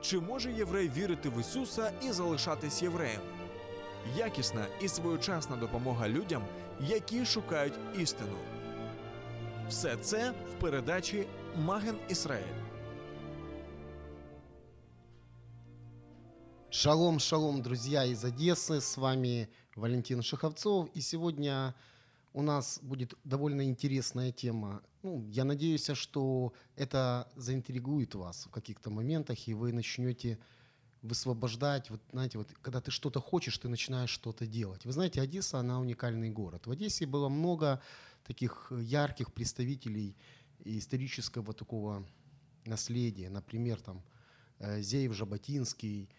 Чи може єврей вірити в Ісуса і залишатись євреєм? Якісна і своєчасна допомога людям, які шукають істину. Все це в передачі Маген Ісраїль. Шалом, шалом, друзья из Одессы. С вами Валентин Шаховцов. И сегодня у нас будет довольно интересная тема. Ну, я надеюсь, что это заинтригует вас в каких-то моментах, и вы начнете высвобождать, вот знаете, вот когда ты что-то хочешь, ты начинаешь что-то делать. Вы знаете, Одесса, она уникальный город. В Одессе было много таких ярких представителей исторического такого наследия. Например, там э, Зеев Жаботинский,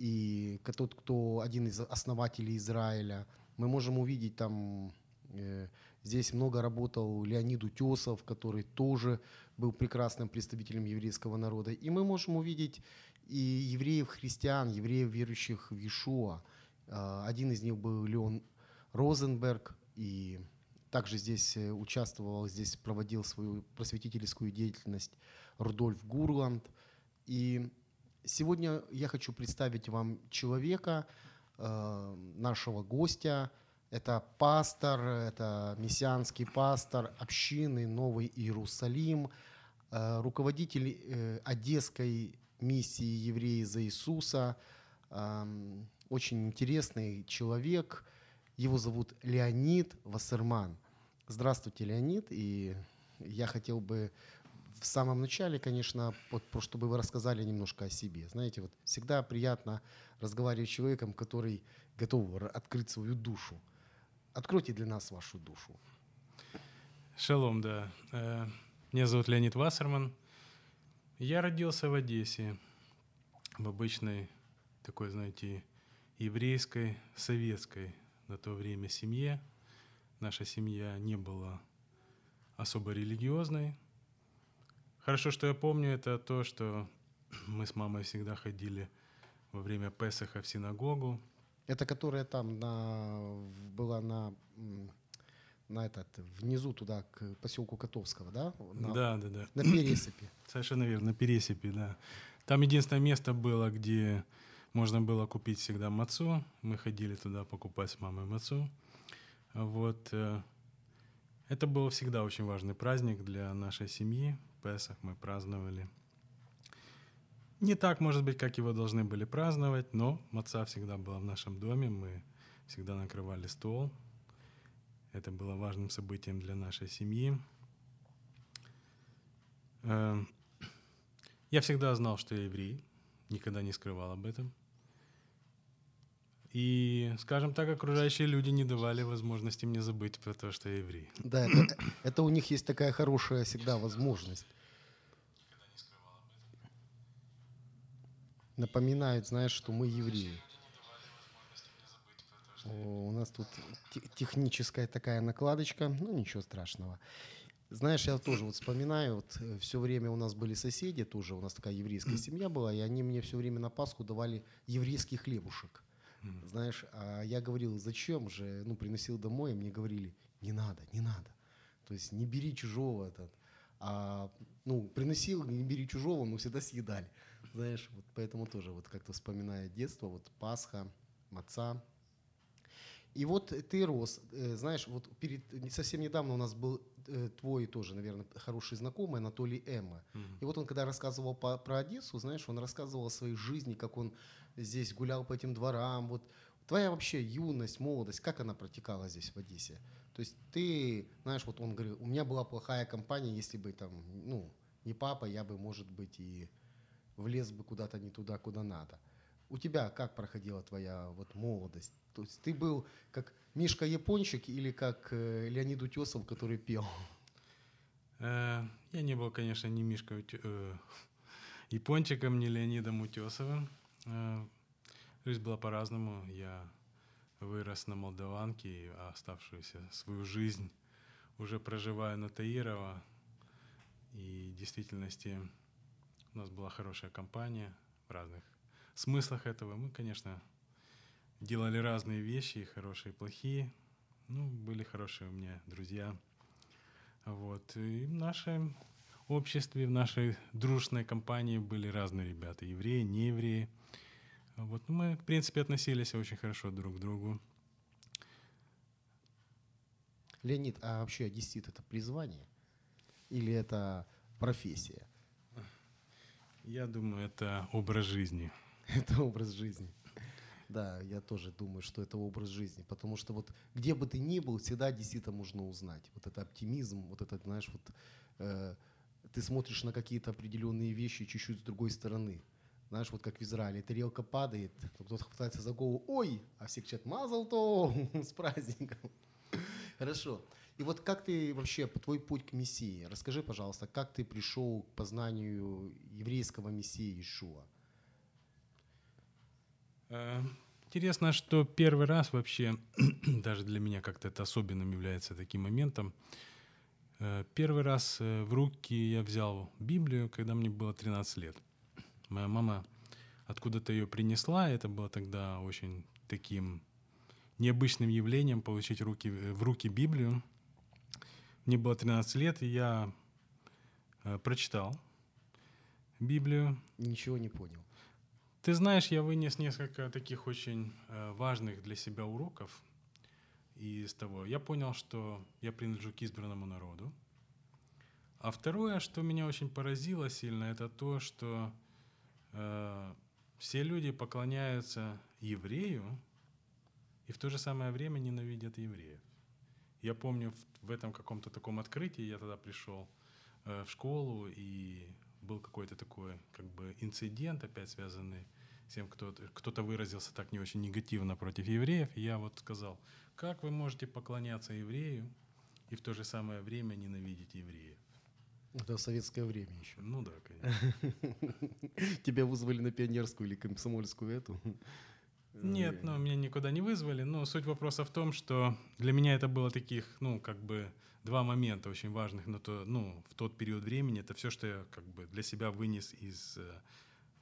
и тот, кто один из основателей Израиля. Мы можем увидеть там Здесь много работал Леонид Утесов, который тоже был прекрасным представителем еврейского народа. И мы можем увидеть и евреев-христиан, евреев, верующих в Иешуа. А, Один из них был Леон Розенберг, и также здесь э, участвовал, здесь проводил свою просветительскую деятельность Рудольф Гурланд. И сегодня я хочу представить вам человека, э, нашего гостя, это пастор, это мессианский пастор общины Новый Иерусалим, э, руководитель э, Одесской миссии «Евреи за Иисуса». Очень интересный человек. Его зовут Леонид Вассерман. Здравствуйте, Леонид. И я хотел бы в самом начале, конечно, вот, чтобы вы рассказали немножко о себе. Знаете, вот всегда приятно разговаривать с человеком, который готов открыть свою душу. Откройте для нас вашу душу. Шалом, да. Э, Меня зовут Леонид Вассерман. Я родился в Одессе, в обычной такой, знаете, еврейской, советской на то время семье. Наша семья не была особо религиозной. Хорошо, что я помню, это то, что мы с мамой всегда ходили во время Песаха в синагогу. Это которая там на, была на, на этот, внизу туда, к поселку Котовского, да? На, Да, да, да. на пересыпи. Совершенно верно, на Пересипе, да. Там единственное место было, где можно было купить всегда мацу. Мы ходили туда покупать с мамой мацу. Вот. э, Это был всегда очень важный праздник для нашей семьи. Песах мы праздновали. Не так, может быть, как его должны были праздновать, но маца всегда была в нашем доме. Мы всегда накрывали стол. Это было важным событием для нашей семьи. Эм, Я всегда знал, что я еврей, никогда не скрывал об этом. И, скажем так, окружающие люди не давали возможности мне забыть про то, что я еврей. Да, это, это у них есть такая хорошая всегда возможность. Напоминают, знаешь, что мы евреи. О, у нас тут те- техническая такая накладочка, ну ничего страшного. Знаешь, я тоже вот вспоминаю, вот все время у нас были соседи, тоже у нас такая еврейская семья была, и они мне все время на Пасху давали еврейский хлебушек. Знаешь, а я говорил, зачем же, ну, приносил домой, и мне говорили, не надо, не надо. То есть не бери чужого этот. А, ну, приносил, не бери чужого, но всегда съедали. Знаешь, вот поэтому тоже вот как-то вспоминаю детство, вот Пасха, маца. И вот ты рос, э, знаешь, вот перед, совсем недавно у нас был э, твой тоже, наверное, хороший знакомый Анатолий Эмма. И вот он, когда рассказывал по- про Одессу, знаешь, он рассказывал о своей жизни, как он здесь гулял по этим дворам. Вот твоя вообще юность, молодость, как она протекала здесь в Одессе? То есть ты, знаешь, вот он говорил, у меня была плохая компания, если бы там, ну, не папа, я бы, может быть, и влез бы куда-то не туда, куда надо. У тебя как проходила твоя вот молодость? То есть ты был как Мишка Япончик или как э, Леонид Утесов, который пел? Э, Я не был, конечно, ни Мишкой Утё- э, Япончиком, ни Леонидом Утесовым. Жизнь была по-разному. Я вырос на Молдаванке, и оставшуюся свою жизнь уже проживаю на Таирова. И в действительности у нас была хорошая компания в разных смыслах этого. Мы, конечно, делали разные вещи, и хорошие, и плохие. Ну, были хорошие у меня друзья. Вот. И в нашем обществе, в нашей дружной компании были разные ребята. Евреи, неевреи. Вот. Ну, Мы, в принципе, относились очень хорошо друг к другу. Леонид, а вообще одессит это призвание или это профессия? Я думаю, это образ жизни. Это образ жизни. Да, я тоже думаю, что это образ жизни, потому что вот где бы ты ни был, всегда одессита можно узнать. Вот это оптимизм, вот это, знаешь, вот э, ты смотришь на какие-то определенные вещи чуть-чуть с другой стороны. Знаешь, вот как в Израиле, тарелка падает, кто-то хватается за голову, ой, а все кричат, мазал то с праздником. Хорошо. И вот как ты вообще, по твой путь к Мессии, расскажи, пожалуйста, как ты пришел к познанию еврейского Мессии Ишуа? Э, Интересно, что первый раз вообще, даже для меня как-то это особенным является таким моментом. Э, Первый раз э, в руки я взял Библию, когда мне было 13 лет. Моя мама откуда-то ее принесла, это было тогда очень таким необычным явлением получить руки, в руки Библию. Мне было 13 лет, и я э, прочитал Библию, Ничего не понял. ты знаешь, я вынес несколько таких очень э, важных для себя уроков из того. Я понял, что я принадлежу к избранному народу. А второе, что меня очень поразило сильно, это то, что э, все люди поклоняются еврею и в то же самое время ненавидят евреев. Я помню в, этом каком-то таком открытии, я тогда пришел э, в школу, и был какой-то такой как бы инцидент, опять связанный с тем, кто, кто-то выразился так не очень негативно против евреев. И я вот сказал, как вы можете поклоняться еврею и в то же самое время ненавидеть евреев? Это в советское время еще. Ну да, конечно. Тебя вызвали на пионерскую или комсомольскую эту? Нет, ну, меня никуда не вызвали. Но суть вопроса в том, что для меня это было таких, ну, как бы два момента очень важных на то, ну, в тот период времени. Это все, что я как бы для себя вынес из э,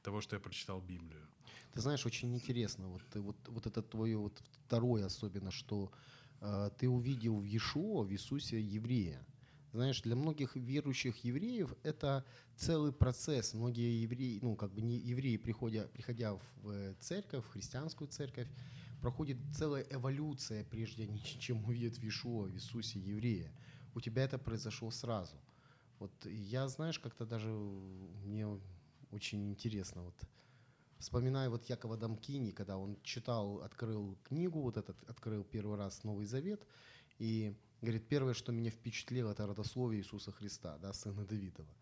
того, что я прочитал Библию. Ты знаешь, очень интересно, вот, вот, вот это твое вот второе особенно, что э, ты увидел в Иешуа, в Иисусе еврея. Знаешь, для многих верующих евреев это целый процесс. Многие евреи, ну, как бы не евреи, приходя, приходя в э, церковь, в христианскую церковь, проходит целая эволюция, прежде чем увидят в Иешуа, в Иисусе еврея. У тебя это произошло сразу. Вот я, знаешь, как-то даже мне очень интересно, вот Вспоминаю вот Якова Дамкини, когда он читал, открыл книгу, вот этот, открыл первый раз Новый Завет, и говорит, первое, что меня впечатлило, это родословие Иисуса Христа, да, сына Давидова.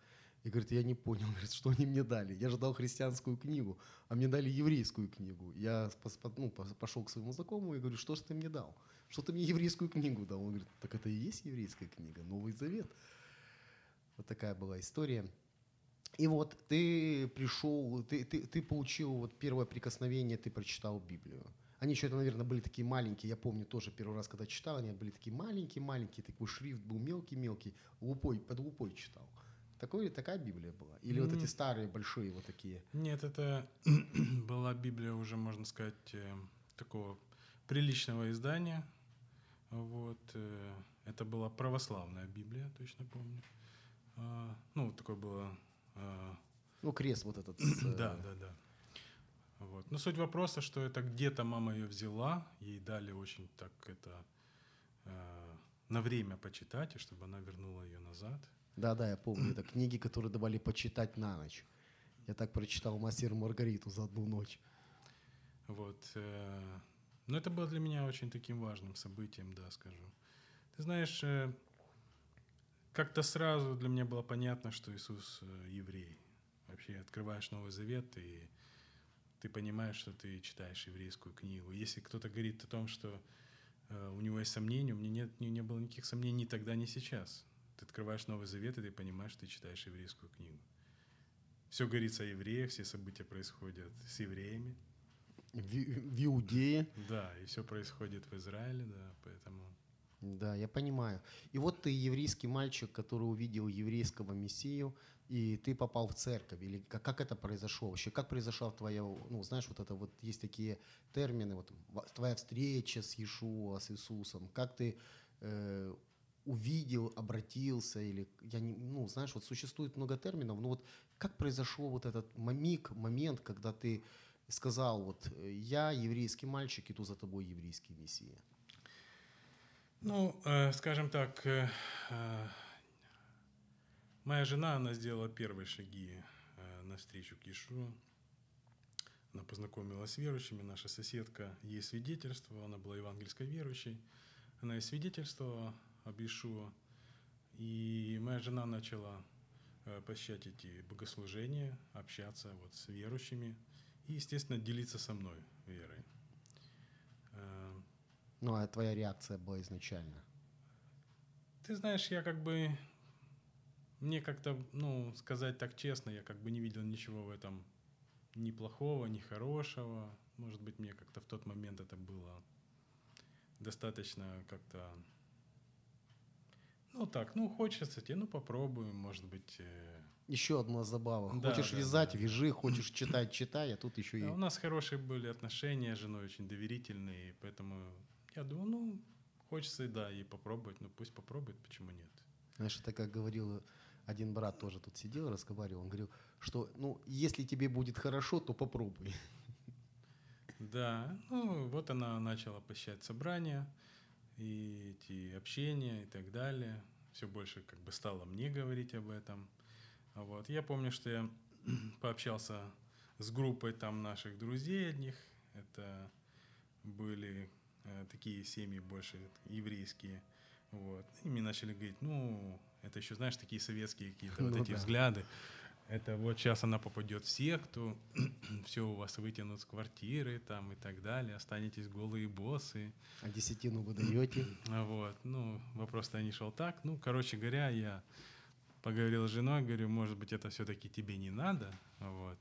И говорит, я не понял, говорит, что они мне дали. Я ждал христианскую книгу, а мне дали еврейскую книгу. Я ну, пошел к своему знакомому и говорю, что ж ты мне дал? Что ты мне еврейскую книгу дал? Он говорит, так это и есть еврейская книга, Новый Завет. Вот такая была история. И вот ты пришел, ты, ты, ты получил вот первое прикосновение, ты прочитал Библию. Они еще, это, наверное, были такие маленькие. Я помню тоже первый раз, когда читал, они были такие маленькие-маленькие, такой шрифт был мелкий-мелкий, лупой, под лупой читал. Такой, такая Библия была? Или вот М. эти старые, большие вот такие? Нет, это была Библия уже, можно сказать, э, такого приличного издания. Вот. э, Это была православная Библия, точно помню. А, Ну, вот такое было... а, Ну, крест вот этот. с, э, Да, да, да. Вот. Но суть вопроса, что это где-то мама ее взяла, ей дали очень так это э, на время почитать, и чтобы она вернула ее назад. Да, да, я помню. Это книги, которые давали почитать на ночь. Я так прочитал «Мастер Маргариту» за одну ночь. Вот. э, Но это было для меня очень таким важным событием, да, скажу. Ты знаешь, э, как-то сразу для меня было понятно, что Иисус э, еврей. Вообще открываешь Новый Завет, и ты понимаешь, что ты читаешь еврейскую книгу. Если кто-то говорит о том, что э, у него есть сомнения, у меня нет, не, не было никаких сомнений ни тогда, ни сейчас. Ты открываешь Новый Завет, и ты понимаешь, что ты читаешь еврейскую книгу. все говорится о евреях, все события происходят с евреями. В, в Иудее. Да, и все происходит в Израиле, да, поэтому... Да, я понимаю. И вот ты еврейский мальчик, который увидел еврейского мессию, и ты попал в церковь. Или как, как это произошло вообще? Как произошла твоя, ну, знаешь, вот это вот есть такие термины, вот твоя встреча с Иешуа, с Иисусом. Как ты э, увидел, обратился, или, я не, ну, знаешь, вот существует много терминов, но вот как произошел вот этот миг, момент, когда ты сказал, вот, я еврейский мальчик, иду за тобой еврейский мессия? Ну, э, скажем так, э, э, моя жена, она сделала первые шаги э, навстречу к Иешуа. Она познакомилась с верующими, наша соседка, ей свидетельство, она была евангельской верующей. Она и свидетельствовала об Иешуа. И моя жена начала э, посещать эти богослужения, общаться вот с верующими и, естественно, делиться со мной верой. Э, ну, а твоя реакция была изначально? Ты знаешь, я как бы... Мне как-то, ну, сказать так честно, я как бы не видел ничего в этом ни плохого, ни хорошего. Может быть, мне как-то в тот момент это было достаточно как-то ну так, ну хочется тебе, ну попробуем, может быть. Э... Еще одна забава. Да, хочешь да, вязать, да, вяжи, хочешь читать, читай, а тут еще да, и... У нас хорошие были отношения с женой, очень доверительные, поэтому я думаю, ну, хочется, да, и попробовать, ну пусть попробует, почему нет. Знаешь, это как говорил один брат тоже тут сидел, разговаривал, он говорил, что, ну, если тебе будет хорошо, то попробуй. Да, ну, вот она начала посещать собрания, и эти общения и так далее. Все больше как бы стало мне говорить об этом. Вот. Я помню, что я пообщался с группой там наших друзей одних. Это были э, такие семьи больше еврейские. Вот. И мне начали говорить, ну, это еще, знаешь, такие советские какие-то ну, вот эти да. взгляды. Это вот сейчас она попадет в секту, все у вас вытянут с квартиры там и так далее, останетесь голые боссы. А десятину вы даете? Вот, ну, вопрос-то не шел так. Ну, короче говоря, я поговорил с женой, говорю, может быть, это все-таки тебе не надо, вот.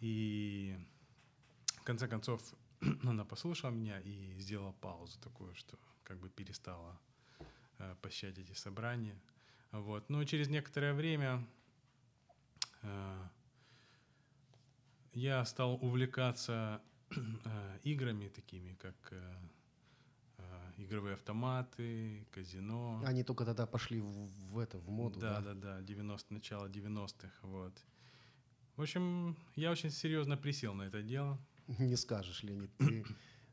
И в конце концов она послушала меня и сделала паузу такую, что как бы перестала э, посещать эти собрания. Вот. Но через некоторое время Э, я стал увлекаться э, играми такими, как э, игровые автоматы, казино. Они только тогда пошли в, в это, в моду, да? Да, да, да, 90, начало 90-х, вот. В общем, я очень серьезно присел на это дело. Не скажешь, Леонид, ты,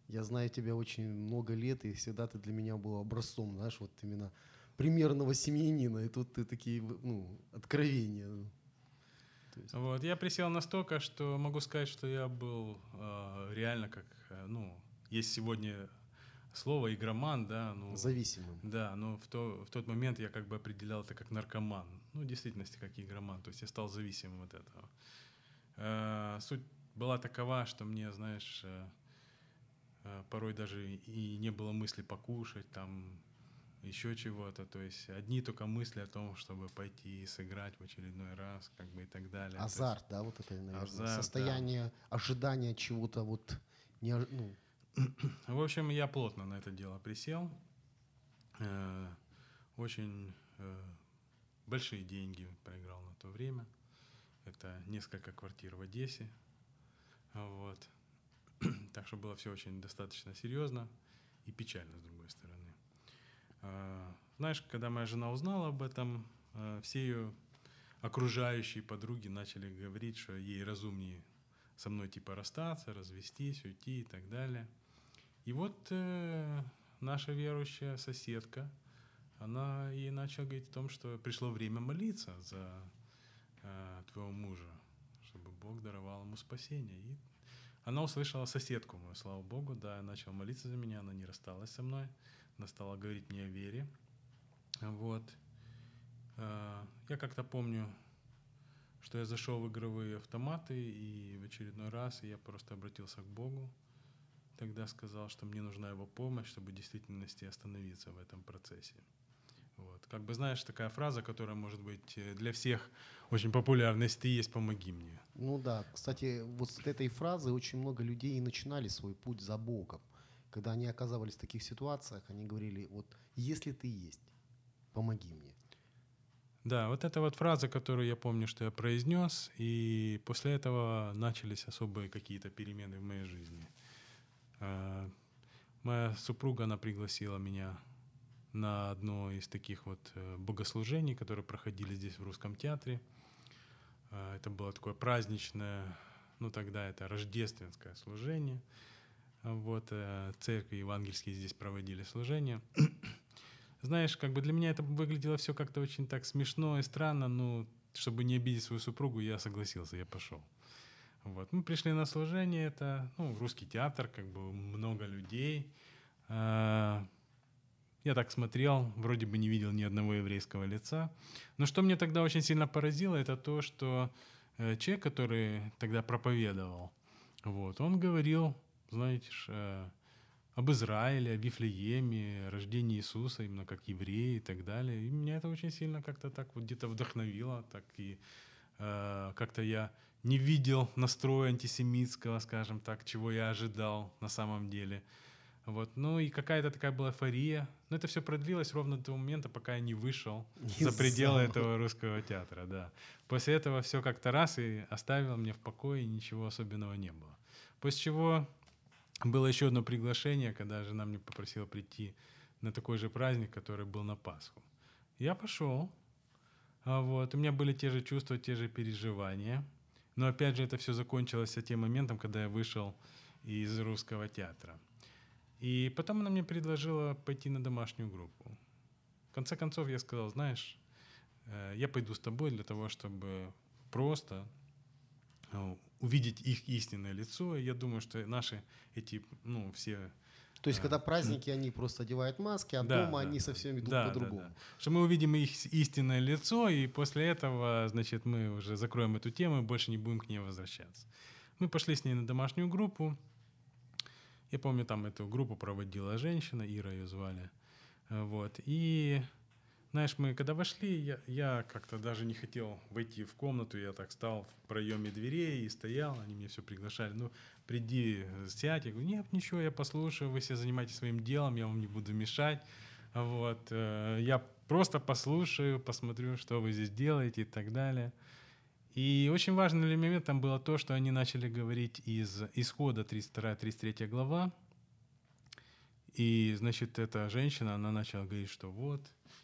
я знаю тебя очень много лет, и всегда ты для меня был образцом, знаешь, вот именно примерного семьянина, и тут ты такие, ну, откровения. есть... Вот, я присел настолько, что могу сказать, что я был э, реально как, э, ну, есть сегодня слово игроман, да, ну, зависимым. Да, но в, то, в тот момент я как бы определял это как наркоман, ну, в действительности как игроман, то есть я стал зависимым от этого. Э, суть была такова, что мне, знаешь, э, э, порой даже и не было мысли покушать, там, еще чего-то. То есть одни только мысли о том, чтобы пойти и сыграть в очередной раз, как бы и так далее. Азарт, есть, да, вот это, наверное, азарт, состояние да. ожидания чего-то вот не, ну. В общем, я плотно на это дело присел. Э, очень э, большие деньги проиграл на то время. Это несколько квартир в Одессе. Вот. Так что было все очень достаточно серьезно и печально, с другой стороны. А, знаешь, когда моя жена узнала об этом, а, все ее окружающие подруги начали говорить, что ей разумнее со мной типа расстаться, развестись, уйти и так далее. И вот э, наша верующая соседка, она ей начала говорить о том, что пришло время молиться за э, твоего мужа, чтобы Бог даровал ему спасение. И она услышала соседку мою, слава Богу, да, начала молиться за меня, она не рассталась со мной она стала говорить мне о вере. Вот. А, я как-то помню, что я зашел в игровые автоматы, и в очередной раз я просто обратился к Богу. Тогда сказал, что мне нужна его помощь, чтобы в действительности остановиться в этом процессе. Вот. Как бы знаешь, такая фраза, которая может быть э, для всех очень популярна. Если ты есть, помоги мне. Ну да, кстати, вот с этой фразы очень много людей и начинали свой путь за Богом. Когда они оказывались в таких ситуациях, они говорили, вот если ты есть, помоги мне. Да, вот эта вот фраза, которую я помню, что я произнес, и после этого начались особые какие-то перемены в моей жизни. А, Моя супруга, она пригласила меня на одно из таких вот э, богослужений, которые проходили здесь в Русском театре. А, Это было такое праздничное, ну тогда это рождественское служение. Вот, э, церкви евангельские здесь проводили служение. Знаешь, как бы для меня это выглядело все как-то очень так смешно и странно, но чтобы не обидеть свою супругу, я согласился, я пошел. Вот. Мы пришли на служение, это ну, русский театр, как бы много людей. А, Я так смотрел, вроде бы не видел ни одного еврейского лица. Но что мне тогда очень сильно поразило, это то, что э, человек, который тогда проповедовал, вот, он говорил, знаете, ж, э, об Израиле, о Вифлееме, рождении Иисуса, именно как евреи и так далее. И меня это очень сильно как-то так вот где-то вдохновило, так и э, как-то я не видел настроя антисемитского, скажем так, чего я ожидал на самом деле. Вот. Ну и какая-то такая была эйфория. Но это все продлилось ровно до того момента, пока я не вышел за Из пределы этого русского театра, да. После этого все как-то раз и оставило меня в покое, и ничего особенного не было. После чего было еще одно приглашение, когда жена мне попросила прийти на такой же праздник, который был на Пасху. Я пошел. А вот, у меня были те же чувства, те же переживания. Но опять же, это все закончилось тем моментом, когда я вышел из русского театра. И потом она мне предложила пойти на домашнюю группу. В конце концов, я сказал, знаешь, э, я пойду с тобой для того, чтобы просто увидеть их истинное лицо. И я думаю, что наши эти, ну, все То есть, Да. когда праздники, они просто одевают маски, а Да, дома да, они да. совсем идут Да, да, по-другому. да. что мы увидим их истинное лицо, и после этого, значит, мы уже закроем эту тему и больше не будем к ней возвращаться. Мы пошли с ней на домашнюю группу. Я помню, там эту группу проводила женщина, Ира ее звали. Э, Вот. И, знаешь, мы когда вошли, я, я как-то даже не хотел войти в комнату, я так стал в проеме дверей и стоял, они меня все приглашали. Ну, приди, сядь. Я говорю, нет, ничего, я послушаю, вы все занимаетесь своим делом, я вам не буду мешать. Вот. э, Я просто послушаю, посмотрю, что вы здесь делаете и так далее. И очень важный элемент там было то, что они начали говорить из исхода 32-33 глава. И, значит, эта женщина, она начала говорить, что вот,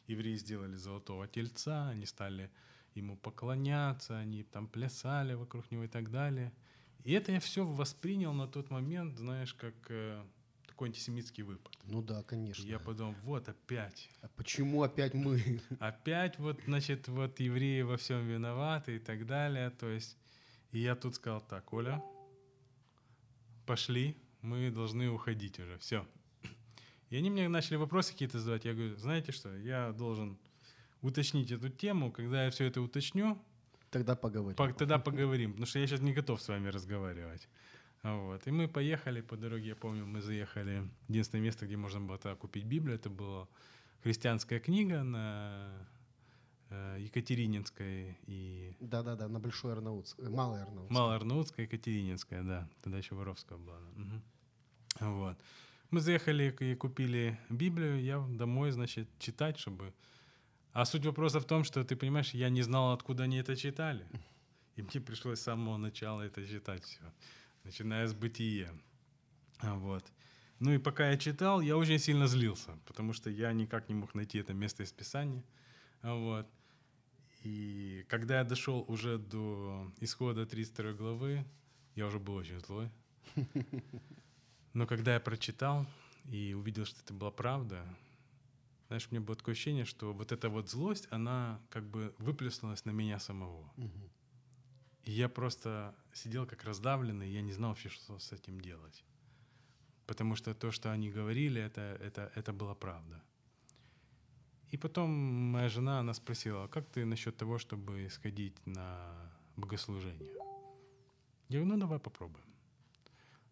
евреи сделали золотого тельца, они стали ему поклоняться, они там плясали вокруг него и так далее. И это я все воспринял на тот момент, знаешь, как э, такой антисемитский выпад. Ну да, конечно. Я подумал, вот опять, А почему опять мы? опять вот, значит, вот евреи во всем виноваты и так далее. То есть, и я тут сказал так, Оля, пошли, мы должны уходить уже, все. И они мне начали вопросы какие-то задавать. Я говорю, знаете что, я должен уточнить эту тему. Когда я все это уточню, Тогда поговорим. по- тогда поговорим, потому что я сейчас не готов с вами разговаривать. Вот. И мы поехали по дороге, я помню, мы заехали. Единственное место, где можно было тогда купить Библию, это была христианская книга на э, Екатерининской и Да-да-да, на Большой Арнаутск, э, Малый Арнаутск. Малоарнаутская, Екатерининская, да. Тогда еще Воровская была. Мгм. Вот. Мы заехали и купили Библию, я домой, значит, читать, чтобы... А суть вопроса в том, что, ты понимаешь, я не знал, откуда они это читали. И мне пришлось с самого начала это читать все, начиная с бытия. А Вот. Ну и пока я читал, я очень сильно злился, потому что я никак не мог найти это место из Писания. А Вот. И когда я дошел уже до исхода 32 главы, я уже был очень злой. Но когда я прочитал и увидел, что это была правда, знаешь, у меня было такое ощущение, что вот эта вот злость, она как бы выплеснулась на меня самого. И я просто сидел как раздавленный, я не знал вообще, что с этим делать. Потому что то, что они говорили, это, это, это была правда. И потом моя жена, она спросила, «А как ты насчет того, чтобы сходить на богослужение? Я говорю, ну давай попробуем.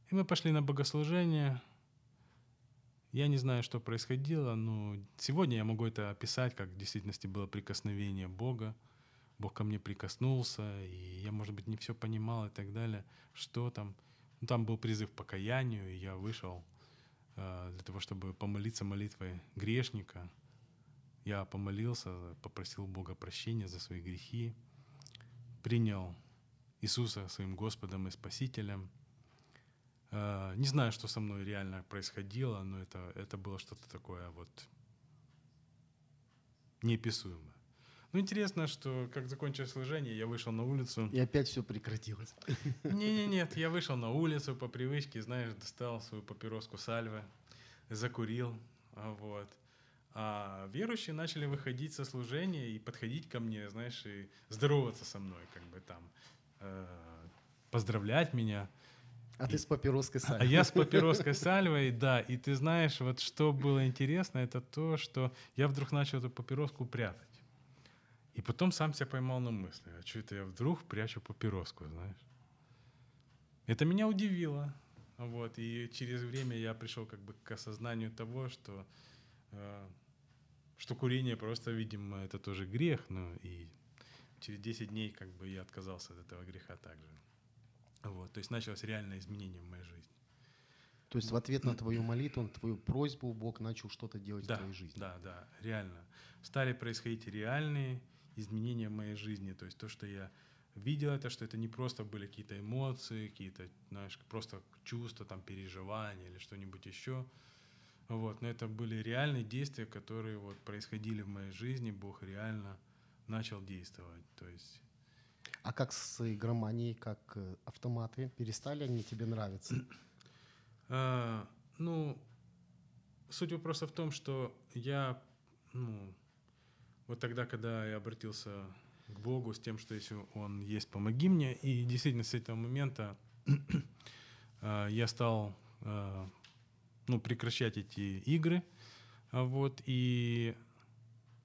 И мы пошли на богослужение. Я не знаю, что происходило, но сегодня я могу это описать, как в действительности было прикосновение Бога. Бог ко мне прикоснулся, и я, может быть, не все понимал и так далее, что там. Ну, там был призыв к покаянию, и я вышел э, для того, чтобы помолиться молитвой грешника. Я помолился, попросил Бога прощения за свои грехи, принял Иисуса своим Господом и Спасителем. Э, Не знаю, что со мной реально происходило, но это, это было что-то такое вот неописуемое. Ну, интересно, что как закончилось служение, я вышел на улицу. И опять все прекратилось. Не-не, нет, я вышел на улицу по привычке, знаешь, достал свою папироску сальвы, закурил, а, вот. А верующие начали выходить со служения и подходить ко мне, знаешь, и здороваться со мной, как бы там, э, поздравлять меня. А ты с папироской А сальвой. я с папироской сальвой, да. И ты знаешь, вот что было интересно, это то, что я вдруг начал эту папироску прятать. И потом сам себя поймал на мысли, а что это я вдруг прячу папироску, знаешь? Это меня удивило. Вот. И через время я пришел как бы к осознанию того, что, э, что курение просто, видимо, это тоже грех. Ну, и через 10 дней как бы я отказался от этого греха также. Вот. То есть началось реальное изменение в моей жизни. То есть в ответ на твою молитву, на твою просьбу Бог начал что-то делать Да, в твоей жизни. да, да, реально. Стали происходить реальные изменения в моей жизни. То есть то, что я видел это, что это не просто были какие-то эмоции, какие-то, знаешь, просто чувства, там, переживания или что-нибудь еще. Вот, но это были реальные действия, которые вот происходили в моей жизни, Бог реально начал действовать. То есть А как с игроманией, как э, автоматы? Перестали они тебе нравиться? А, ну, суть вопроса в том, что я, ну, вот тогда, когда я обратился к Богу с тем, что если Он есть, помоги мне, и действительно с этого момента а, я стал, а, ну, прекращать эти игры, А вот, и,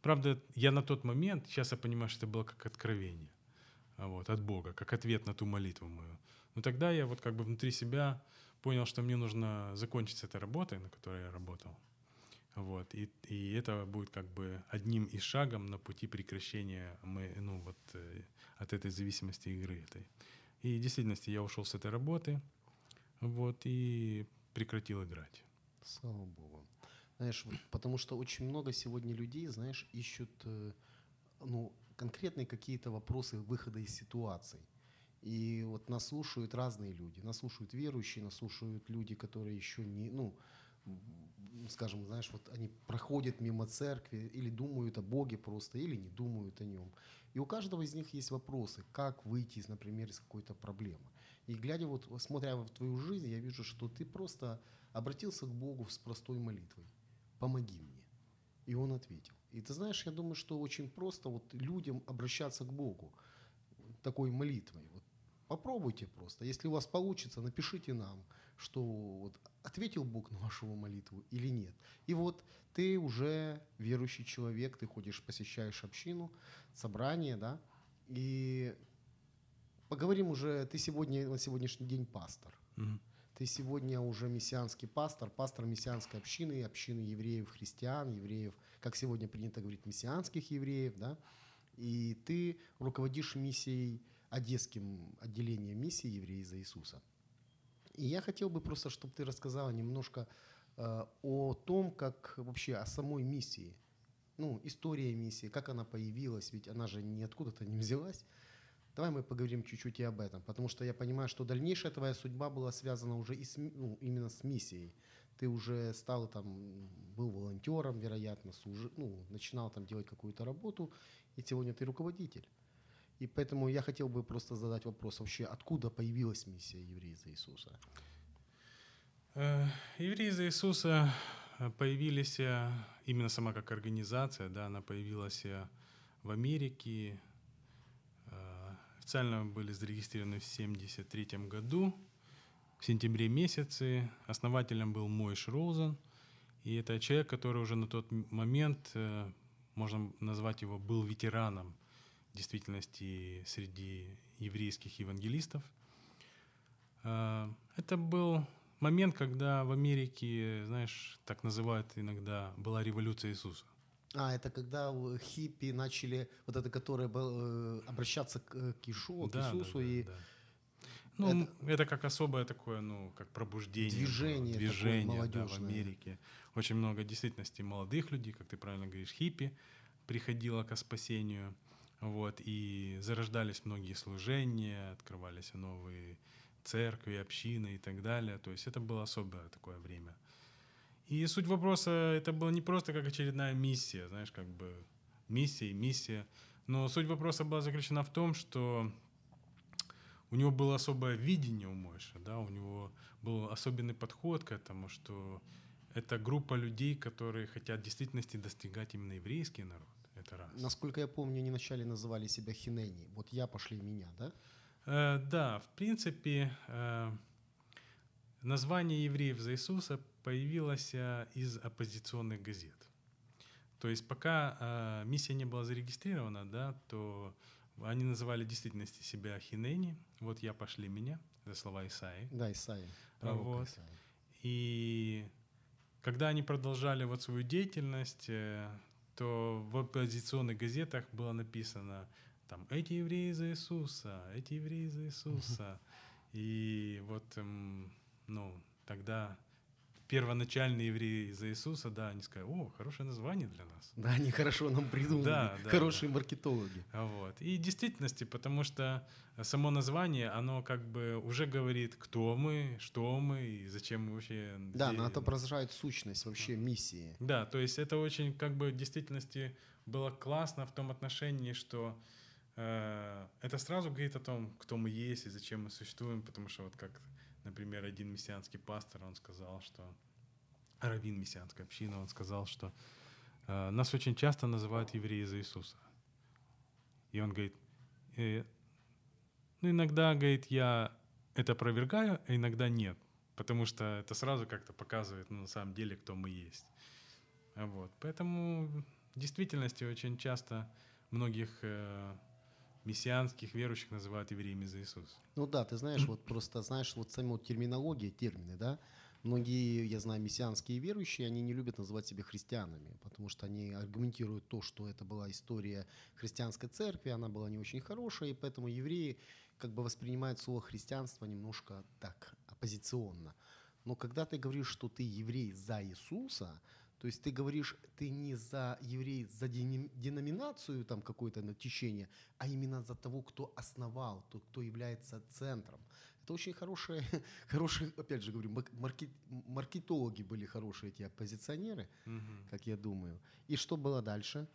правда, я на тот момент, сейчас я понимаю, что это было как откровение, вот, от Бога, как ответ на ту молитву мою. Но тогда я вот как бы внутри себя понял, что мне нужно закончить с этой работой, на которой я работал. Вот. И, и это будет как бы одним из шагом на пути прекращения мы, ну, вот, э, от этой зависимости игры этой. И в действительности я ушел с этой работы вот, и прекратил играть. Слава Богу. Знаешь, потому что очень много сегодня людей, знаешь, ищут э, ну, конкретные какие-то вопросы выхода из ситуаций. И вот нас слушают разные люди. Нас слушают верующие, нас слушают люди, которые еще не, ну, скажем, знаешь, вот они проходят мимо церкви или думают о Боге просто, или не думают о нем. И у каждого из них есть вопросы, как выйти, из, например, из какой-то проблемы. И глядя вот, смотря в твою жизнь, я вижу, что ты просто обратился к Богу с простой молитвой. Помоги мне. И он ответил. И ты знаешь, я думаю, что очень просто вот людям обращаться к Богу такой молитвой. Вот попробуйте просто. Если у вас получится, напишите нам, что вот ответил Бог на вашу молитву или нет. И вот ты уже верующий человек, ты ходишь, посещаешь общину, собрание, да, и поговорим уже, ты сегодня, на сегодняшний день пастор. Мгм. Ты сегодня уже мессианский пастор, пастор мессианской общины, общины евреев, христиан, евреев, как сегодня принято говорить, мессианских евреев, да, и ты руководишь миссией, одесским отделением миссии «Евреи за Иисуса». И я хотел бы просто, чтобы ты рассказала немножко э, о том, как вообще о самой миссии, ну, история миссии, как она появилась, ведь она же не откуда-то не взялась. Давай мы поговорим чуть-чуть и об этом, потому что я понимаю, что дальнейшая твоя судьба была связана уже и с, ну, именно с миссией. Ты уже стал там, был волонтером, вероятно, служи, ну, начинал там делать какую-то работу, и сегодня ты руководитель. И поэтому я хотел бы просто задать вопрос вообще, откуда появилась миссия евреев за Иисуса? Э, Евреи за Иисуса появились, э, именно сама как организация, да, она появилась э, в Америке. Официально были зарегистрированы в 1973 году, в сентябре месяце. Основателем был Мойш Роузен. И это человек, который уже на тот момент, э, можно назвать его, был ветераном в действительности среди еврейских евангелистов. Э, Это был момент, когда в Америке, знаешь, так называют иногда, была революция Иисуса. А, это когда хиппи начали, вот это, которые был, э, обращаться к, э, к Ишу, к Иисусу, и Ну, это, это как особое такое, ну, как пробуждение. Движение было, движение да, в. Америке. Очень много действительности молодых людей, как ты правильно говоришь, хиппи приходило ко спасению. Вот, и зарождались многие служения, открывались новые церкви, общины и так далее. То есть это было особое такое время. И суть вопроса, это было не просто как очередная миссия, знаешь, как бы миссия и миссия. Но суть вопроса была заключена в том, что у него было особое видение у Мойши, да, у него был особенный подход к этому, что это группа людей, которые хотят в действительности достигать именно еврейский народ. Это раз. Насколько я помню, они вначале называли себя Хинени. Вот я, пошли меня, да? Э, да, в принципе, э, название евреев за Иисуса появилось э, из оппозиционных газет. То есть пока э, миссия не была зарегистрирована, да, то они называли в действительности себя Хинени. Вот я пошли меня, за слова Исаи. Да, пророка вот. Исаия. И когда они продолжали вот свою деятельность, э, то в оппозиционных газетах было написано там «Эти евреи за Иисуса, эти евреи за Иисуса». И вот, м, ну, тогда первоначальные евреи за Иисуса, да, они сказали, о, хорошее название для нас. Да, они хорошо нам придумали. Да, да, Хорошие маркетологи. А Вот. И в действительности, потому что само название, оно как бы уже говорит, кто мы, что мы и зачем мы вообще... Да, здесь- но это отображает сущность вообще миссии. Да, то есть это очень как бы в действительности было классно в том отношении, что э, это сразу говорит о том, кто мы есть и зачем мы существуем, потому что вот как, например, один мессианский пастор, он сказал, что раввин мессианской общины, он сказал, что э, нас очень часто называют евреи за Иисуса. И он говорит, «Э, ну иногда, говорит, я это опровергаю, а иногда нет, потому что это сразу как-то показывает, ну, на самом деле, кто мы есть. Вот. Поэтому в действительности очень часто многих э, мессианских верующих называют евреями за Иисуса. Ну да, ты знаешь, вот просто знаешь, вот саму терминология, термины, да, многие, я знаю, мессианские верующие, они не любят называть себя христианами, потому что они аргументируют то, что это была история христианской церкви, она была не очень хорошая, и поэтому евреи как бы воспринимают слово христианство немножко так, оппозиционно. Но когда ты говоришь, что ты еврей за Иисуса, то есть ты говоришь, ты не за еврей, за деноминацию там какое-то на течение, а именно за того, кто основал, тот, кто является центром. Это очень хорошие, хорошие, опять же говорю, маркет- маркетологи были хорошие эти оппозиционеры, как я думаю. И что было дальше?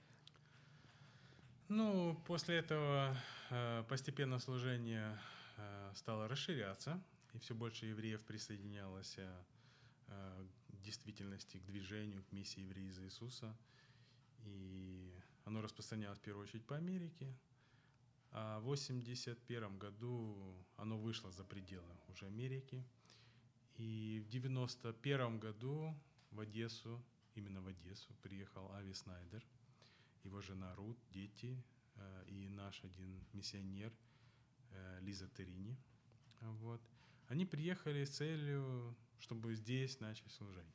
Ну, после этого э, постепенно служение э, стало расширяться, и все больше евреев присоединялось э, э, действительности к движению, к миссии евреи за Иисуса. И оно распространялось в первую очередь по Америке. А в 1981 году оно вышло за пределы уже Америки. И в 1991 году в Одессу, именно в Одессу, приехал Ави Снайдер – его жена Рут, дети э, и наш один миссионер э, Лиза Терини. Вот. Они приехали с целью, чтобы здесь начать служение.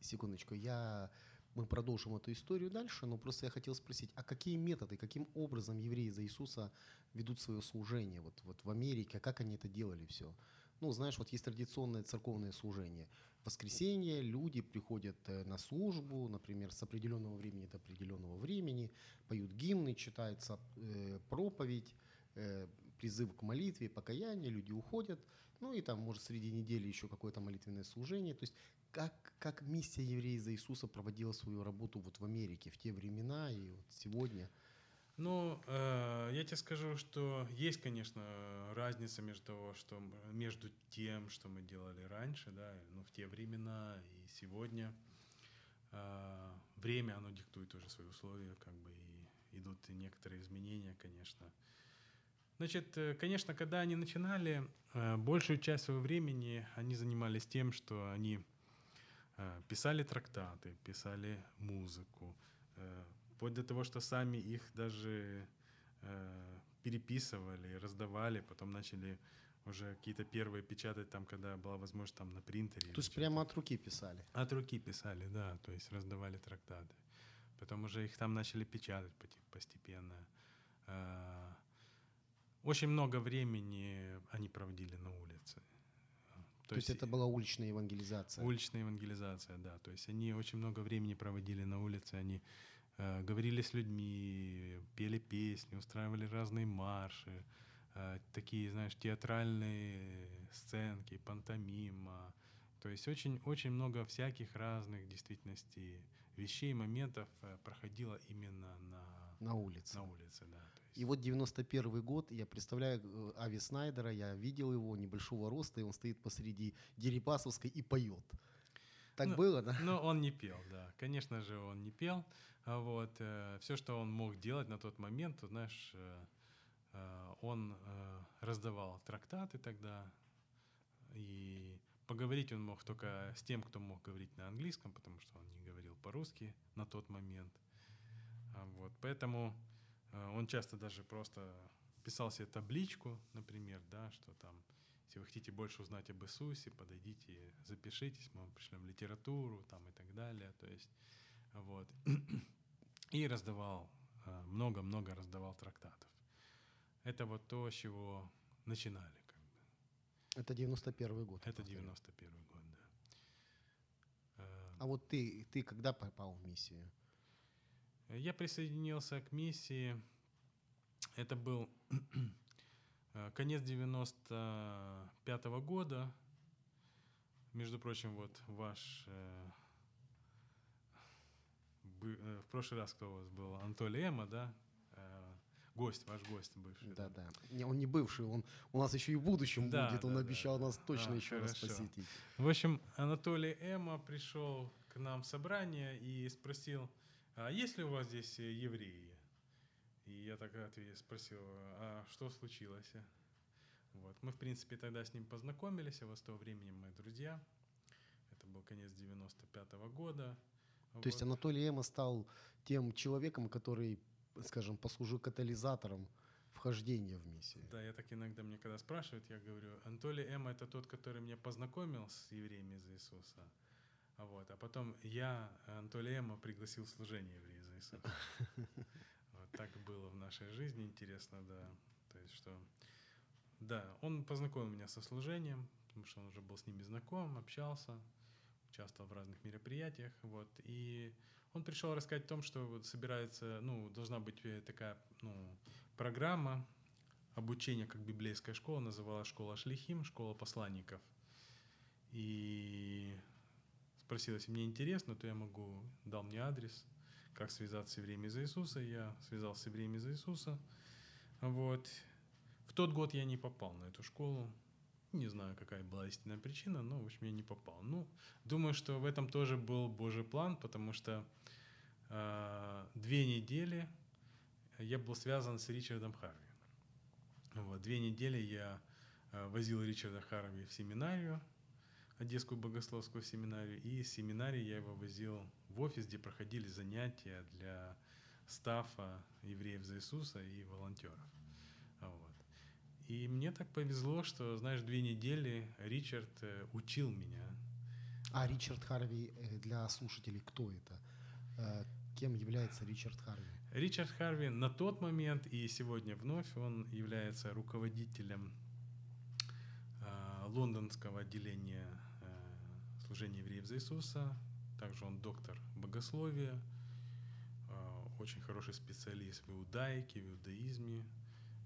Секундочку, я... Мы продолжим эту историю дальше, но просто я хотел спросить, а какие методы, каким образом евреи за Иисуса ведут свое служение вот, вот в Америке, как они это делали все? Ну, знаешь, вот есть традиционное церковное служение. В воскресенье люди приходят э, на службу, например, с определенного времени до определенного времени, поют гимны, читается э, проповедь, э, призыв к молитве, покаяние, люди уходят, ну и там, может, среди недели еще какое-то молитвенное служение. То есть как, как миссия евреев за Иисуса проводила свою работу вот в Америке в те времена и вот сегодня? Ну, э, я тебе скажу, что есть, конечно, разница между того, что между тем, что мы делали раньше, да, ну, в те времена и сегодня. Э, время, оно диктует уже свои условия, как бы, и идут и некоторые изменения, конечно. Значит, э, конечно, когда они начинали, э, большую часть своего времени они занимались тем, что они э, писали трактаты, писали музыку, вплоть до того, что сами их даже переписывали, раздавали, потом начали уже какие-то первые печатать там, когда была возможность там на принтере. То есть прямо от руки писали? От руки писали, да, то есть раздавали трактаты. Потом уже их там начали печатать постепенно. Очень много времени они проводили на улице. То, то есть, есть это была уличная евангелизация? Уличная евангелизация, да. То есть они очень много времени проводили на улице, они э, говорили с людьми, пели песни, устраивали разные марши, э, такие, знаешь, театральные сценки, пантомима. То есть очень, очень много всяких разных действительностей, вещей, моментов э, проходило именно на, на улице. На улице, да. И вот 91 год, я представляю э, Ави Снайдера, я видел его небольшого роста, и он стоит посреди Дерипасовской и поет. Так ну, было, да? Ну, он не пел, да. Конечно же, он не пел. А вот. Э, все, что он мог делать на тот момент, то, знаешь, э, э, он раздавал трактаты тогда, и поговорить он мог только с тем, кто мог говорить на английском, потому что он не говорил по-русски на тот момент. А вот. Поэтому он часто даже просто писал себе табличку, например, да, что там, если вы хотите больше узнать об Иисусе, подойдите, запишитесь, мы вам пришлем литературу там и так далее. То есть, вот. И раздавал, э, много-много раздавал трактатов. Это вот то, с чего начинали. Как бы. Это 91 год. Это 91 год, да. Э, а вот ты, ты когда попал в миссию? Я присоединился к миссии. Это был э, конец 95 -го года. Между прочим, вот ваш э, э, в прошлый раз кто у вас был? Анатолий Эма, да? Гость, ваш гость бывший. Да, да. Не, он не бывший, он у нас еще и в будущем да, будет. Он да, обещал да. нас точно а, еще хорошо. раз посетить. В общем, Анатолий Эма пришел к нам в собрание и спросил, а есть ли у вас здесь э, евреи? И я так ответ, спросил, а что случилось? Вот. Мы, в принципе, тогда с ним познакомились, а с того времени мы друзья. Это был конец 95 -го года. То вот. есть Анатолий Эма стал тем человеком, который, скажем, послужил катализатором вхождения в миссию. Да, я так иногда мне когда спрашивают, я говорю, Анатолий Эма это тот, который меня познакомил с евреями из Иисуса. Вот. А потом я Анатолия Эма пригласил в служение еврея за Иисуса. Вот так было в нашей жизни, интересно, да. То есть, что... Да, он познакомил меня со служением, потому что он уже был с ними знаком, общался, участвовал в разных мероприятиях, вот. И он пришел рассказать о том, что вот собирается, ну, должна быть э, такая, ну, программа обучения, как библейская школа, называлась школа Шлихим, школа посланников. И спросил, если мне интересно, то я могу, дал мне адрес, как связаться с евреями за Иисуса. Я связался с евреями за Иисуса. Вот. В тот год я не попал на эту школу. Не знаю, какая была истинная причина, но, в общем, я не попал. Ну, думаю, что в этом тоже был Божий план, потому что э, две недели я был связан с Ричардом Харви. Вот, две недели я э, возил Ричарда Харви в семинарию, Одесскую богословскую семинарию, и из семинарии я его возил в офис, где проходили занятия для стафа евреев за Иисуса и волонтеров. Вот. И мне так повезло, что, знаешь, две недели Ричард э, учил меня. А Ричард Харви э, для слушателей кто это? Э, кем является Ричард Харви? Ричард Харви на тот момент и сегодня вновь он является руководителем лондонского отделения служения евреев за Иисуса. Также он доктор богословия, а, очень хороший специалист в иудайке, в иудаизме.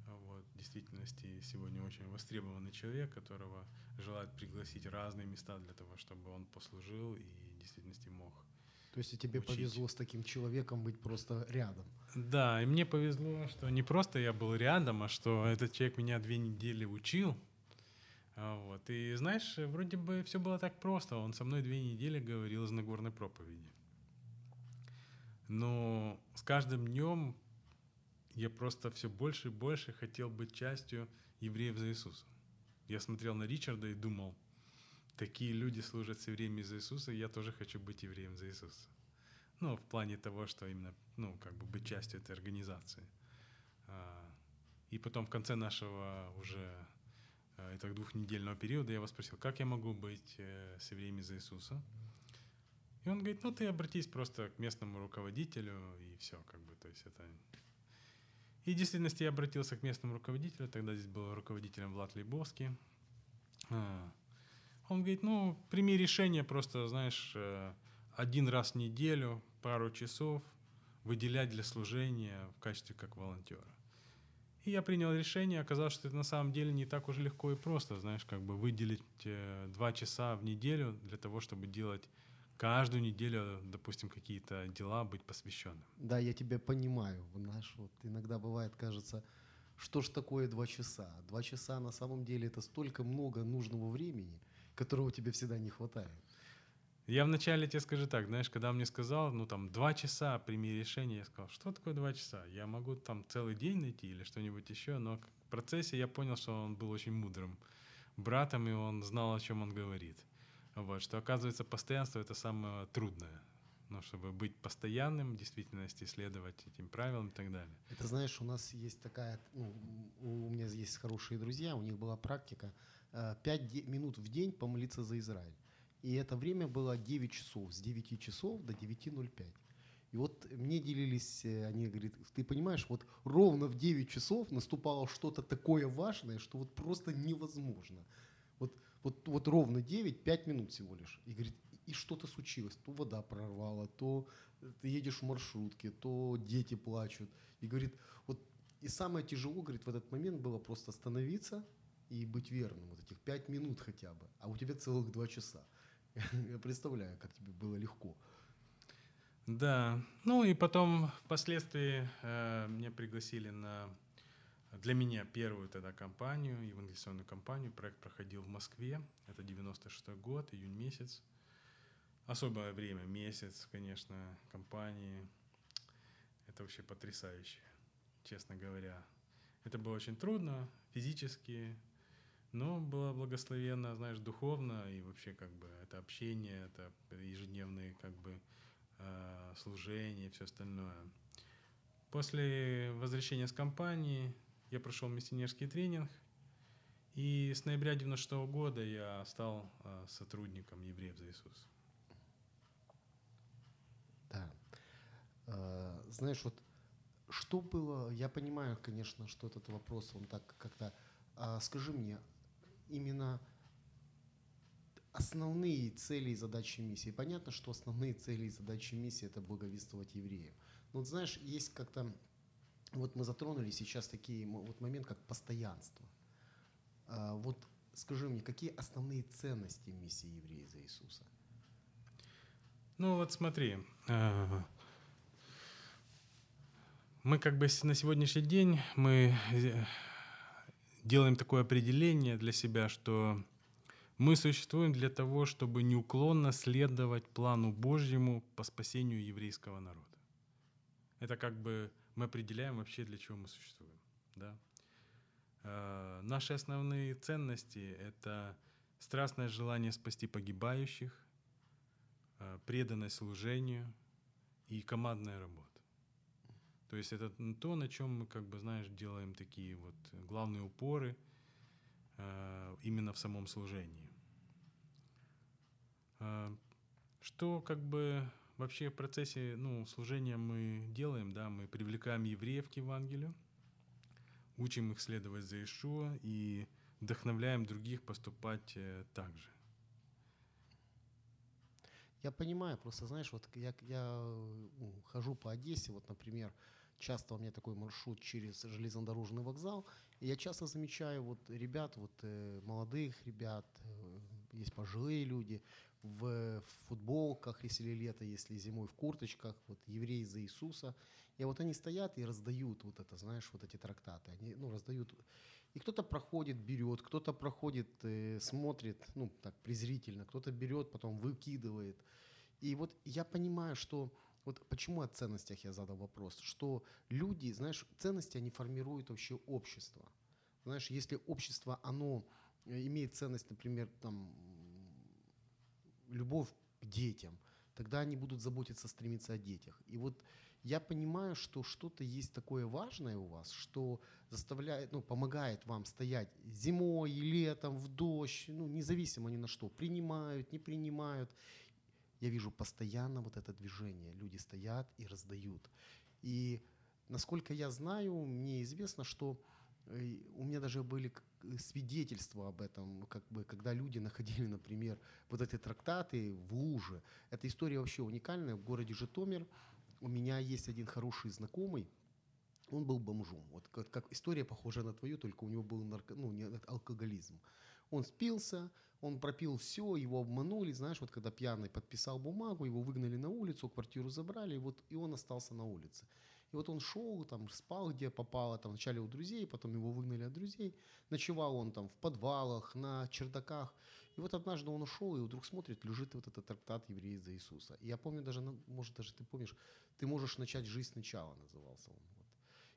А, вот, в действительности сегодня очень востребованный человек, которого желают пригласить разные места для того, чтобы он послужил и в действительности мог то есть тебе учить. повезло с таким человеком быть просто рядом. Да, и мне повезло, что не просто я был рядом, а что этот человек меня две недели учил, вот. И знаешь, вроде бы все было так просто. Он со мной две недели говорил из Нагорной проповеди. Но с каждым днем я просто все больше и больше хотел быть частью евреев за Иисуса. Я смотрел на Ричарда и думал, такие люди служат с евреями за Иисуса, и я тоже хочу быть евреем за Иисуса. Ну, в плане того, что именно, ну, как бы быть частью этой организации. А, и потом в конце нашего уже э, этого двухнедельного периода, я его спросил, как я могу быть э, евреями за Иисуса? И он говорит, ну ты обратись просто к местному руководителю и все, как бы, то есть это... И в действительности я обратился к местному руководителю, тогда здесь был руководителем Влад Лейбовский. А, Он говорит, ну, прими решение просто, знаешь, э, один раз в неделю, пару часов выделять для служения в качестве как волонтера. И я принял решение, оказалось, что это на самом деле не так уж легко и просто, знаешь, как бы выделить э, два часа в неделю для того, чтобы делать каждую неделю, допустим, какие-то дела, быть посвященным. Да, я тебя понимаю. Знаешь, вот иногда бывает, кажется, что ж такое два часа? Два часа на самом деле это столько много нужного времени, которого тебе всегда не хватает. Я вначале тебе скажу так, знаешь, когда он мне сказал, ну там два часа прими решение, я сказал, что такое два часа? Я могу там целый день найти или что-нибудь еще, но в процессе я понял, что он был очень мудрым братом, и он знал, о чем он говорит. Вот, что оказывается постоянство это самое трудное. Ну, чтобы быть постоянным, в действительности следовать этим правилам и так далее. Это знаешь, у нас есть такая, ну, у меня есть хорошие друзья, у них была практика 5 минут в день помолиться за Израиль. И это время было 9 часов, с 9 часов до 9.05. И вот мне делились, э, они говорят, ты понимаешь, вот ровно в 9 часов наступало что-то такое важное, что вот просто невозможно. Вот, вот, вот ровно 9, 5 минут всего лишь. И говорит, и что-то случилось. То вода прорвала, то ты едешь в маршрутке, то дети плачут. И говорит, вот и самое тяжело, говорит, в этот момент было просто остановиться и быть верным. Вот этих 5 минут хотя бы. А у тебя целых 2 часа. Я представляю, как тебе было легко. Да, ну и потом впоследствии э, меня пригласили на для меня первую тогда компанию, евангелизационную компанию. Проект проходил в Москве, это 96 год, июнь месяц. Особое время, месяц, конечно, компании. Это вообще потрясающе, честно говоря. Это было очень трудно физически, но было благословенно, знаешь, духовно и вообще как бы это общение, это ежедневные как бы э, служения и все остальное. После возвращения с компании я прошел миссионерский тренинг, и с ноября 96 года я стал э, сотрудником Евреев за Иисус. Да. Э, знаешь, вот что было, я понимаю, конечно, что этот вопрос, он так как-то, а скажи мне, именно основные цели и задачи миссии. Понятно, что основные цели и задачи миссии – это благовествовать евреев. Но вот знаешь, есть как-то, вот мы затронули сейчас такие вот момент, как постоянство. А, вот скажи мне, какие основные ценности миссии евреев за Иисуса? Ну вот смотри, а, мы как бы на сегодняшний день мы э, делаем такое определение для себя, что мы существуем для того, чтобы неуклонно следовать плану Божьему по спасению еврейского народа. Это как бы мы определяем вообще, для чего мы существуем. Да? Э, наши основные ценности — это страстное желание спасти погибающих, э, преданность служению и командная работа. То есть это то, на чем мы, как бы, знаешь, делаем такие вот главные упоры э, именно в самом служении. Э, что как бы вообще в процессе ну, служения мы делаем, да, мы привлекаем евреев к Евангелию, учим их следовать за Ишуа и вдохновляем других поступать э, так же. Я понимаю, просто знаешь, вот я, я ну, хожу по Одессе, вот, например, часто у меня такой маршрут через железнодорожный вокзал, и я часто замечаю вот ребят, вот э, молодых ребят, э, есть пожилые люди в, футболках, если лето, если зимой в курточках, вот евреи за Иисуса, и вот они стоят и раздают вот это, знаешь, вот эти трактаты, они, ну, раздают, и кто-то проходит, берет, кто-то проходит, э, смотрит, ну, так презрительно, кто-то берет, потом выкидывает, и вот я понимаю, что вот почему о ценностях я задал вопрос, что люди, знаешь, ценности, они формируют вообще общество. Знаешь, если общество, оно э, имеет ценность, например, там, любовь к детям, тогда они будут заботиться, стремиться о детях. И вот я понимаю, что что-то есть такое важное у вас, что заставляет, ну, помогает вам стоять зимой и летом, в дождь, ну, независимо ни на что, принимают, не принимают. Я вижу постоянно вот это движение. Люди стоят и раздают. И насколько я знаю, мне известно, что э, у меня даже были свидетельства об этом, как бы, когда люди находили, например, вот эти трактаты в луже. Эта история вообще уникальная. В городе Житомир у меня есть один хороший знакомый, он был бомжом. Вот как, как история похожа на твою, только у него был нарко, ну, не, алкоголизм. Он спился, он пропил все, его обманули, знаешь, вот когда пьяный подписал бумагу, его выгнали на улицу, квартиру забрали, и вот и он остался на улице. И вот он шел, там, спал, где попало, там, вначале у друзей, потом его выгнали от друзей. Ночевал он там в подвалах, на чердаках. И вот однажды он ушел, и вдруг смотрит, лежит вот этот трактат «Евреи за Иисуса». И я помню даже, ну, может, даже ты помнишь, «Ты можешь начать жизнь сначала» назывался он. Вот.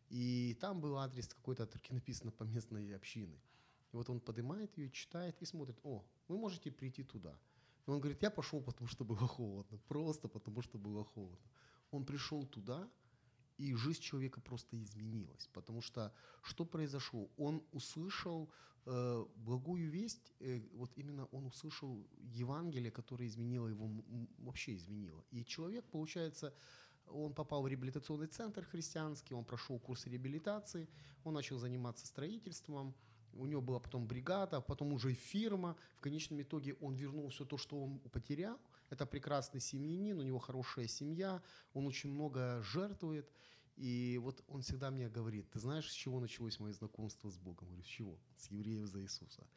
И там был адрес какой-то, написано по местной общины. И вот он поднимает ее, читает и смотрит, о, вы можете прийти туда. И он говорит, я пошел, потому что было холодно. Просто потому что было холодно. Он пришел туда, и жизнь человека просто изменилась. Потому что что произошло? Он услышал э, благую весть, э, вот именно он услышал Евангелие, которое изменило его, вообще изменило. И человек, получается, он попал в реабилитационный центр христианский, он прошел курс реабилитации, он начал заниматься строительством, у него была потом бригада, потом уже фирма. В конечном итоге он вернул все то, что он потерял. Это прекрасный семьянин, у него хорошая семья, он очень много жертвует. И вот он всегда мне говорит, ты знаешь, с чего началось мое знакомство с Богом? Я говорю, с чего? С евреев за Иисуса.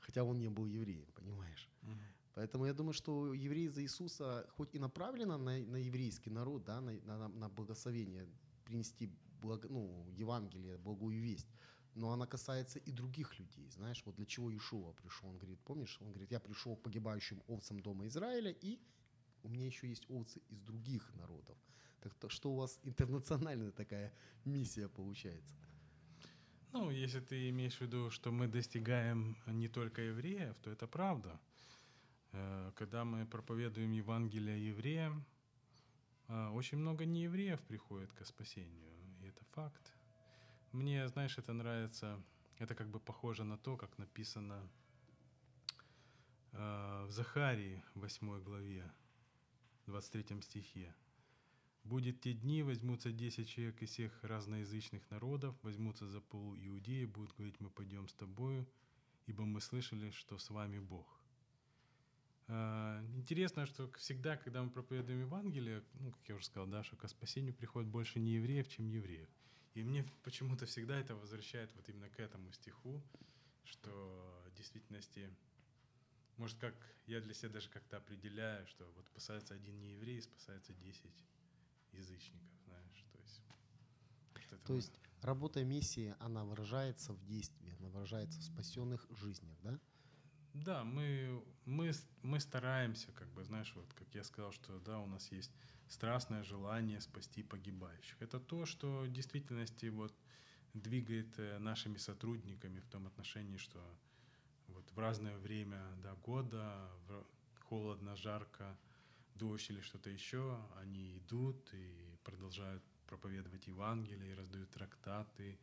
Хотя он не был евреем, понимаешь? Угу. Поэтому я думаю, что евреи за Иисуса хоть и направлено на, на еврейский народ, да, на, на, на благословение, принести благо, ну, Евангелие, благую весть, но она касается и других людей. Знаешь, вот для чего Иешуа пришел. Он говорит, помнишь, он говорит, я пришел к погибающим овцам дома Израиля, и у меня еще есть овцы из других народов. Так то, что у вас интернациональная такая миссия получается? Ну, если ты имеешь в виду, что мы достигаем не только евреев, то это правда. Э, когда мы проповедуем Евангелие евреям, э, очень много неевреев приходит к спасению, и это факт. Мне, знаешь, это нравится, это как бы похоже на то, как написано э, в Захарии 8 главе, 23 стихе. «Будет те дни, возьмутся десять человек из всех разноязычных народов, возьмутся за пол Иудеи, будут говорить, мы пойдем с тобою, ибо мы слышали, что с вами Бог». А, интересно, что всегда, когда мы проповедуем Евангелие, ну, как я уже сказал, да, что к спасению приходит больше не евреев, чем евреев. И мне почему-то всегда это возвращает вот именно к этому стиху, что в действительности, может, как я для себя даже как-то определяю, что вот спасается один нееврей, спасается десять язычников, знаешь, то есть... Вот то есть работа миссии, она выражается в действии, она выражается в спасенных жизнях, да? Да, мы, мы, мы стараемся, как бы, знаешь, вот как я сказал, что да, у нас есть страстное желание спасти погибающих. Это то, что в действительности вот двигает э, нашими сотрудниками в том отношении, что вот в разное время да, года, холодно, жарко, дождь или что-то еще, они идут и продолжают проповедовать Евангелие, раздают трактаты,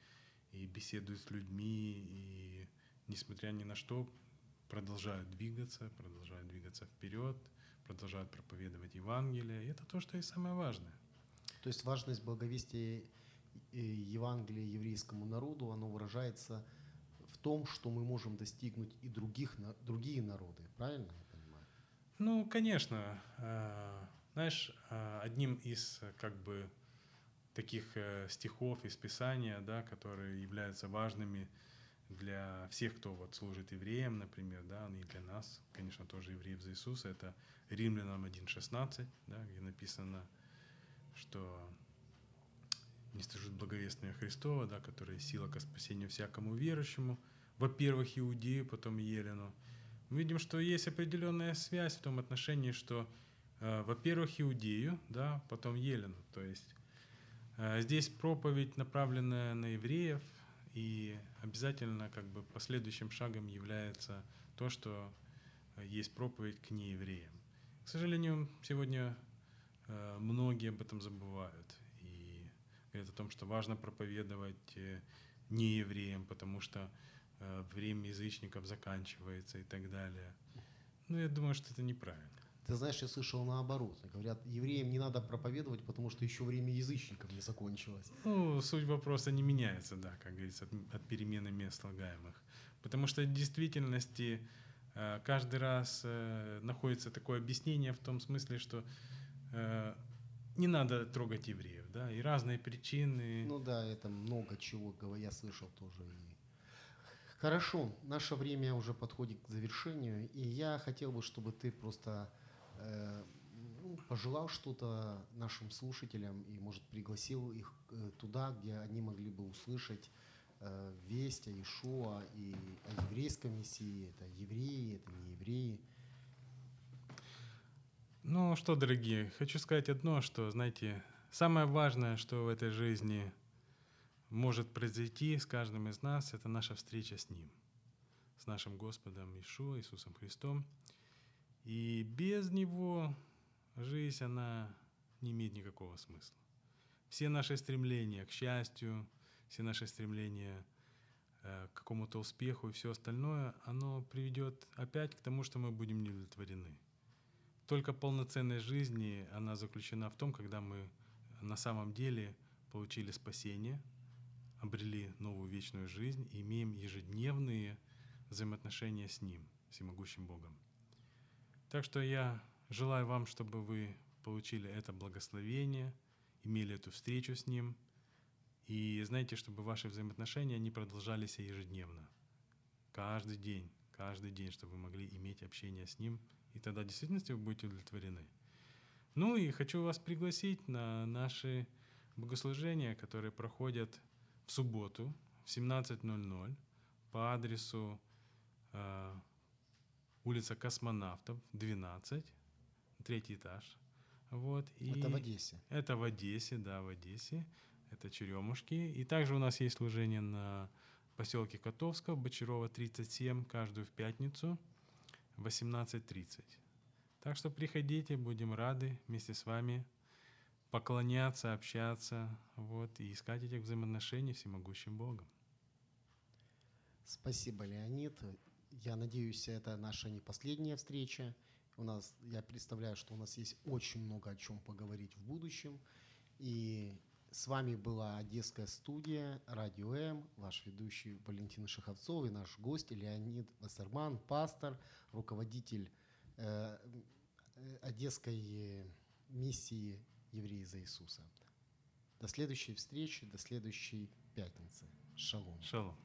и беседуют с людьми, и несмотря ни на что, продолжают двигаться, продолжают двигаться вперед, продолжают проповедовать Евангелие. И это то, что и самое важное. То есть важность благовестия Евангелия еврейскому народу, оно выражается в том, что мы можем достигнуть и других, другие народы, правильно я понимаю? Ну, конечно. А, знаешь, а, одним из как бы таких э, стихов из Писания, да, которые являются важными для всех, кто вот служит евреям, например, да, и для нас, конечно, тоже евреев за Иисуса, это Римлянам 1.16, да, где написано, что не стыжут благовестное Христова, да, которая сила ко спасению всякому верующему, во-первых, иудею, потом елену. Мы видим, что есть определенная связь в том отношении, что, э, во-первых, иудею, да, потом елену. То есть э, здесь проповедь, направленная на евреев, и обязательно как бы последующим шагом является то, что э, есть проповедь к неевреям. К сожалению, сегодня э, многие об этом забывают. И говорят о том, что важно проповедовать э, не евреям, потому что время язычников заканчивается и так далее. Ну, я думаю, что это неправильно. Ты знаешь, я слышал наоборот. Говорят, евреям не надо проповедовать, потому что еще время язычников не закончилось. Ну, суть вопроса не меняется, да, как говорится, от, от перемены мест слагаемых. Потому что в действительности э, каждый раз э, находится такое объяснение в том смысле, что э, не надо трогать евреев, да, и разные причины. Ну да, это много чего я слышал тоже. Хорошо, наше время уже подходит к завершению, и я хотел бы, чтобы ты просто ну, пожелал что-то нашим слушателям и, может, пригласил их э, туда, где они могли бы услышать э, весть о Ишуа и о еврейской мессии. Это евреи, это не евреи. Ну что, дорогие, хочу сказать одно, что, знаете, самое важное, что в этой жизни может произойти с каждым из нас, это наша встреча с Ним, с нашим Господом Ишуа, Иисусом Христом. И без Него жизнь, она не имеет никакого смысла. Все наши стремления к счастью, все наши стремления э, к какому-то успеху и все остальное, оно приведет опять к тому, что мы будем неудовлетворены. Только полноценной жизни, она заключена в том, когда мы на самом деле получили спасение, обрели новую вечную жизнь и имеем ежедневные взаимоотношения с Ним, всемогущим Богом. Так что я желаю вам, чтобы вы получили это благословение, имели эту встречу с Ним, и знаете, чтобы ваши взаимоотношения, они продолжались ежедневно, каждый день, каждый день, чтобы вы могли иметь общение с Ним, и тогда в действительности вы будете удовлетворены. Ну и хочу вас пригласить на наши богослужения, которые проходят в субботу в 17.00 по адресу э, улица Космонавтов, 12, третий этаж. Вот, и Это в Одессе. Это в Одессе, да, в Одессе. Это Черемушки. И также у нас есть служение на поселке Котовского, Бочарова, 37, каждую в пятницу в 18.30. Так что приходите, будем рады вместе с вами поклоняться, общаться, вот, и искать этих взаимоотношений с всемогущим Богом. Спасибо, Леонид. Я надеюсь, это наша не последняя встреча. У нас, я представляю, что у нас есть очень много о чем поговорить в будущем. И с вами была Одесская студия, Радио М, ваш ведущий Валентин Шаховцов и наш гость Леонид Вассерман, пастор, руководитель э, Одесской миссии «Евреи за Иисуса». До следующей встречи, до следующей пятницы. Шалом. Шалом.